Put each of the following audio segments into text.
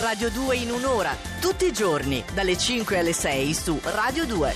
Radio 2 in un'ora, tutti i giorni, dalle 5 alle 6 su Radio 2.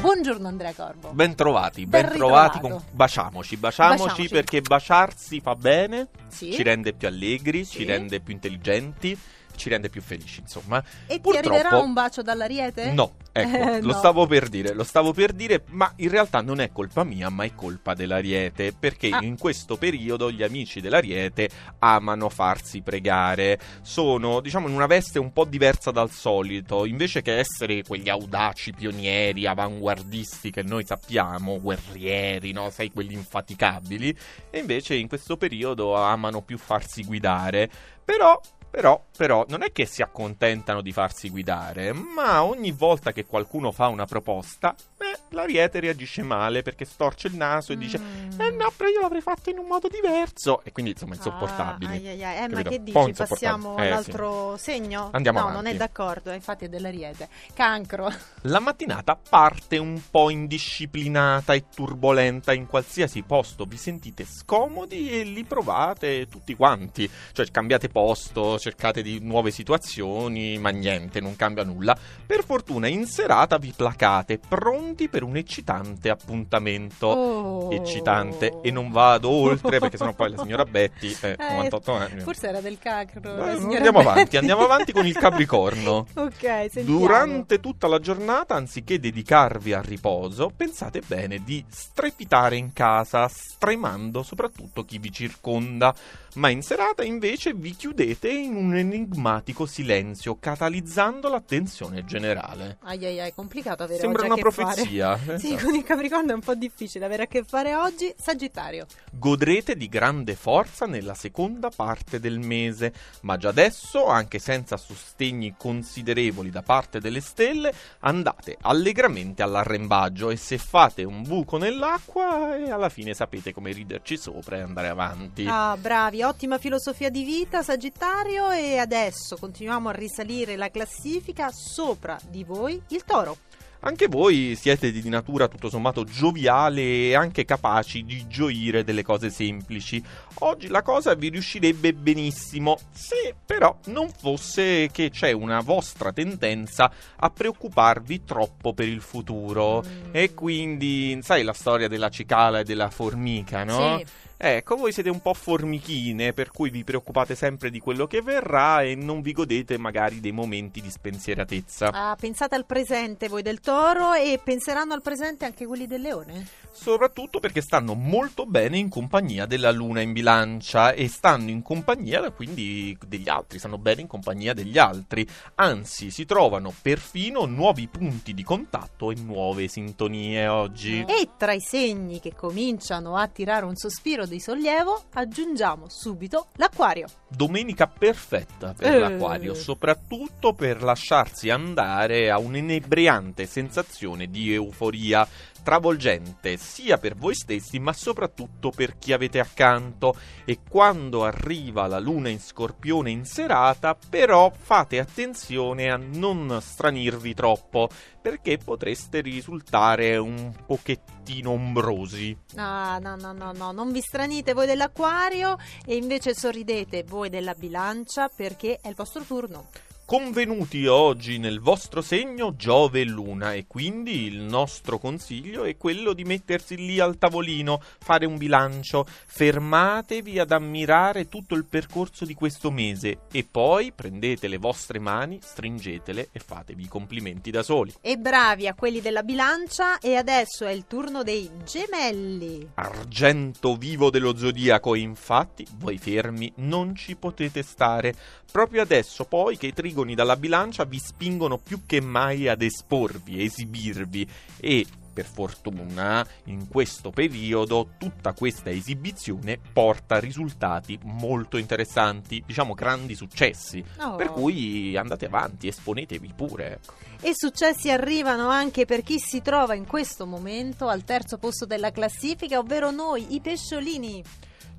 Buongiorno Andrea Corbo. Bentrovati, Ben bentrovati con baciamoci, baciamoci, Baciamoci. perché baciarsi fa bene, Sì. ci rende più allegri, Sì. ci rende più intelligenti, ci rende più felici, insomma. E ti Purtroppo- arriverà un bacio dall'ariete? No, ecco, Eh, lo no. stavo per dire, lo stavo per dire, ma in realtà non è colpa mia, ma è colpa dell'Ariete, perché Ah. in questo periodo gli amici dell'Ariete amano farsi pregare. Sono, diciamo, in una veste un po' diversa dal solito, invece che essere quegli audaci pionieri, avanguardisti che noi sappiamo, guerrieri, no? Sai, quelli infaticabili, e invece in questo periodo amano più farsi guidare. Però però, però, non è che si accontentano di farsi guidare, ma ogni volta che qualcuno fa una proposta, beh, l'ariete reagisce male perché storce il naso e dice Mm. Eh no, però io l'avrei fatto in un modo diverso. E quindi, insomma, insopportabili. Ah, ai, ai, ai. Eh, ma che dici? Passiamo. Eh, all'altro segno? Andiamo no, avanti. non è d'accordo, eh, infatti è dell'ariete. Cancro. La mattinata parte un po' indisciplinata e turbolenta in qualsiasi posto. Vi sentite scomodi e li provate tutti quanti. Cioè, cambiate posto, cercate di nuove situazioni, ma niente, non cambia nulla. Per fortuna, in serata vi placate, pronti per un eccitante appuntamento. Oh. Eccitante, e non vado oltre perché sennò poi la signora Betty, eh, Eh, 98 anni. Forse era del cancro. Eh, la signora andiamo avanti, Betty. andiamo avanti con il Capricorno. ok, sentiamo. Durante tutta la giornata, anziché dedicarvi al riposo, pensate bene di strepitare in casa, stremando soprattutto chi vi circonda. Ma in serata invece vi chiudete in un enigmatico silenzio, catalizzando l'attenzione generale. Ai ai ai, complicato avere Sembra una profezia. Sì, esatto. con il Capricorno è un po' difficile avere a che fare oggi. Sagittario. Godrete di grande forza nella seconda parte del mese, ma già adesso, anche senza sostegni considerevoli da parte delle stelle, andate allegramente all'arrembaggio e se fate un buco nell'acqua, e alla fine sapete come riderci sopra e andare avanti. Ah, bravi, ottima filosofia di vita, Sagittario. E adesso continuiamo a risalire la classifica sopra di voi, il Toro. Anche voi siete di natura tutto sommato gioviale e anche capaci di gioire delle cose semplici. Oggi la cosa vi riuscirebbe benissimo, se però non fosse che c'è una vostra tendenza a preoccuparvi troppo per il futuro. Mm. E quindi, sai la storia della cicala e della formica, no? Sì. Ecco, voi siete un po' formichine, per cui vi preoccupate sempre di quello che verrà e non vi godete magari dei momenti di spensieratezza. Ah, pensate al presente voi del Toro e penseranno al presente anche quelli del Leone? Soprattutto perché stanno molto bene in compagnia della luna in bilancia e stanno in compagnia quindi degli altri, stanno bene in compagnia degli altri. Anzi, si trovano perfino nuovi punti di contatto e nuove sintonie oggi. E tra i segni che cominciano a tirare un sospiro di sollievo, aggiungiamo subito l'Acquario. Domenica perfetta per Eh. l'acquario, soprattutto per lasciarsi andare a un'inebriante sensazione di euforia travolgente sia per voi stessi ma soprattutto per chi avete accanto e quando arriva la luna in scorpione in serata però fate attenzione a non stranirvi troppo perché potreste risultare un pochettino ombrosi Ah, no, no, no, no, non vi stranite voi dell'Acquario e invece sorridete voi della bilancia perché è il vostro turno. Convenuti oggi nel vostro segno Giove e Luna e quindi il nostro consiglio è quello di mettersi lì al tavolino, fare un bilancio, fermatevi ad ammirare tutto il percorso di questo mese e poi prendete le vostre mani, stringetele e fatevi i complimenti da soli. E bravi a quelli della bilancia e adesso è il turno dei gemelli. Argento vivo dello zodiaco infatti voi fermi non ci potete stare. Proprio adesso poi che i trigoni dalla bilancia vi spingono più che mai ad esporvi, esibirvi e per fortuna in questo periodo tutta questa esibizione porta risultati molto interessanti, diciamo grandi successi. Oh. Per cui andate avanti, esponetevi pure. ecco. E successi arrivano anche per chi si trova in questo momento al terzo posto della classifica, ovvero noi, i pesciolini.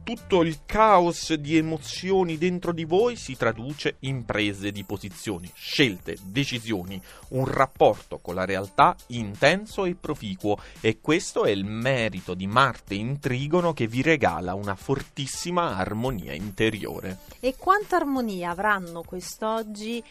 Tutto il caos di emozioni dentro di voi si traduce in prese di posizioni, scelte, decisioni, un rapporto con la realtà intenso e proficuo e questo è il merito di Marte in Trigono che vi regala una fortissima armonia interiore. E quanta armonia avranno quest'oggi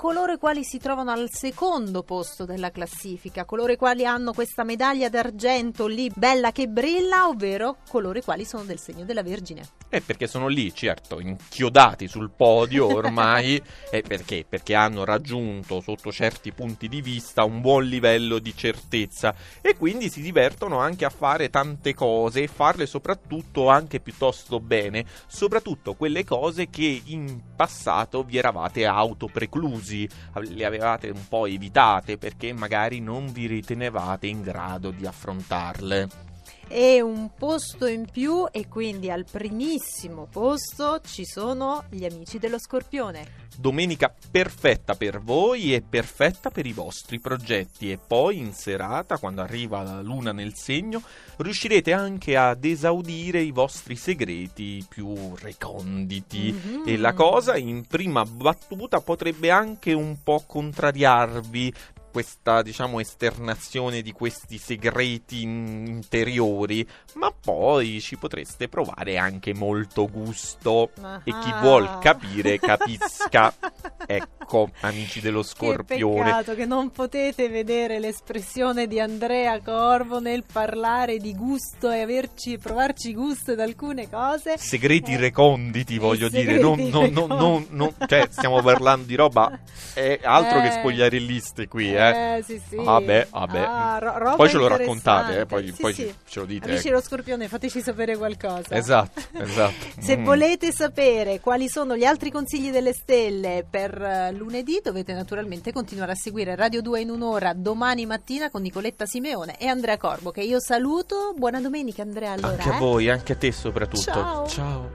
coloro i quali si trovano al secondo posto della classifica, coloro i quali hanno questa medaglia d'argento lì bella che brilla, ovvero coloro i quali sono del segno della Vergine. Eh, perché sono lì, certo, inchiodati sul podio ormai. eh, perché? Perché hanno raggiunto, sotto certi punti di vista, un buon livello di certezza e quindi si divertono anche a fare tante cose e farle soprattutto anche piuttosto bene, soprattutto quelle cose che in passato vi eravate autopreclusi le avevate un po' evitate perché magari non vi ritenevate in grado di affrontarle e un posto in più e quindi al primissimo posto ci sono gli amici dello Scorpione. Domenica perfetta per voi e perfetta per i vostri progetti e poi in serata, quando arriva la luna nel segno, riuscirete anche ad esaudire i vostri segreti più reconditi mm-hmm. e la cosa in prima battuta potrebbe anche un po' contrariarvi questa diciamo esternazione di questi segreti interiori, ma poi ci potreste provare anche molto gusto uh-huh. e chi vuol capire capisca. ecco, amici dello Scorpione. Che peccato che non potete vedere l'espressione di Andrea Corvo nel parlare di gusto e averci provarci gusto ad alcune cose. Segreti eh, reconditi, voglio dire, non, non, non, non, cioè stiamo parlando di roba è altro eh, che spogliarelliste qui, eh. Eh, sì, sì. Vabbè, vabbè. Ah, ro- poi ce lo raccontate, eh, poi, sì, poi sì. ce lo dite. Amici dello Scorpione, fateci sapere qualcosa. Esatto, esatto. Se mm. volete sapere quali sono gli altri consigli delle stelle per uh, lunedì, dovete naturalmente continuare a seguire Radio 2 in un'ora domani mattina con Nicoletta Simeone e Andrea Corbo, che io saluto. Buona domenica, Andrea. Allora, anche a eh? voi, anche a te soprattutto. Ciao. Ciao.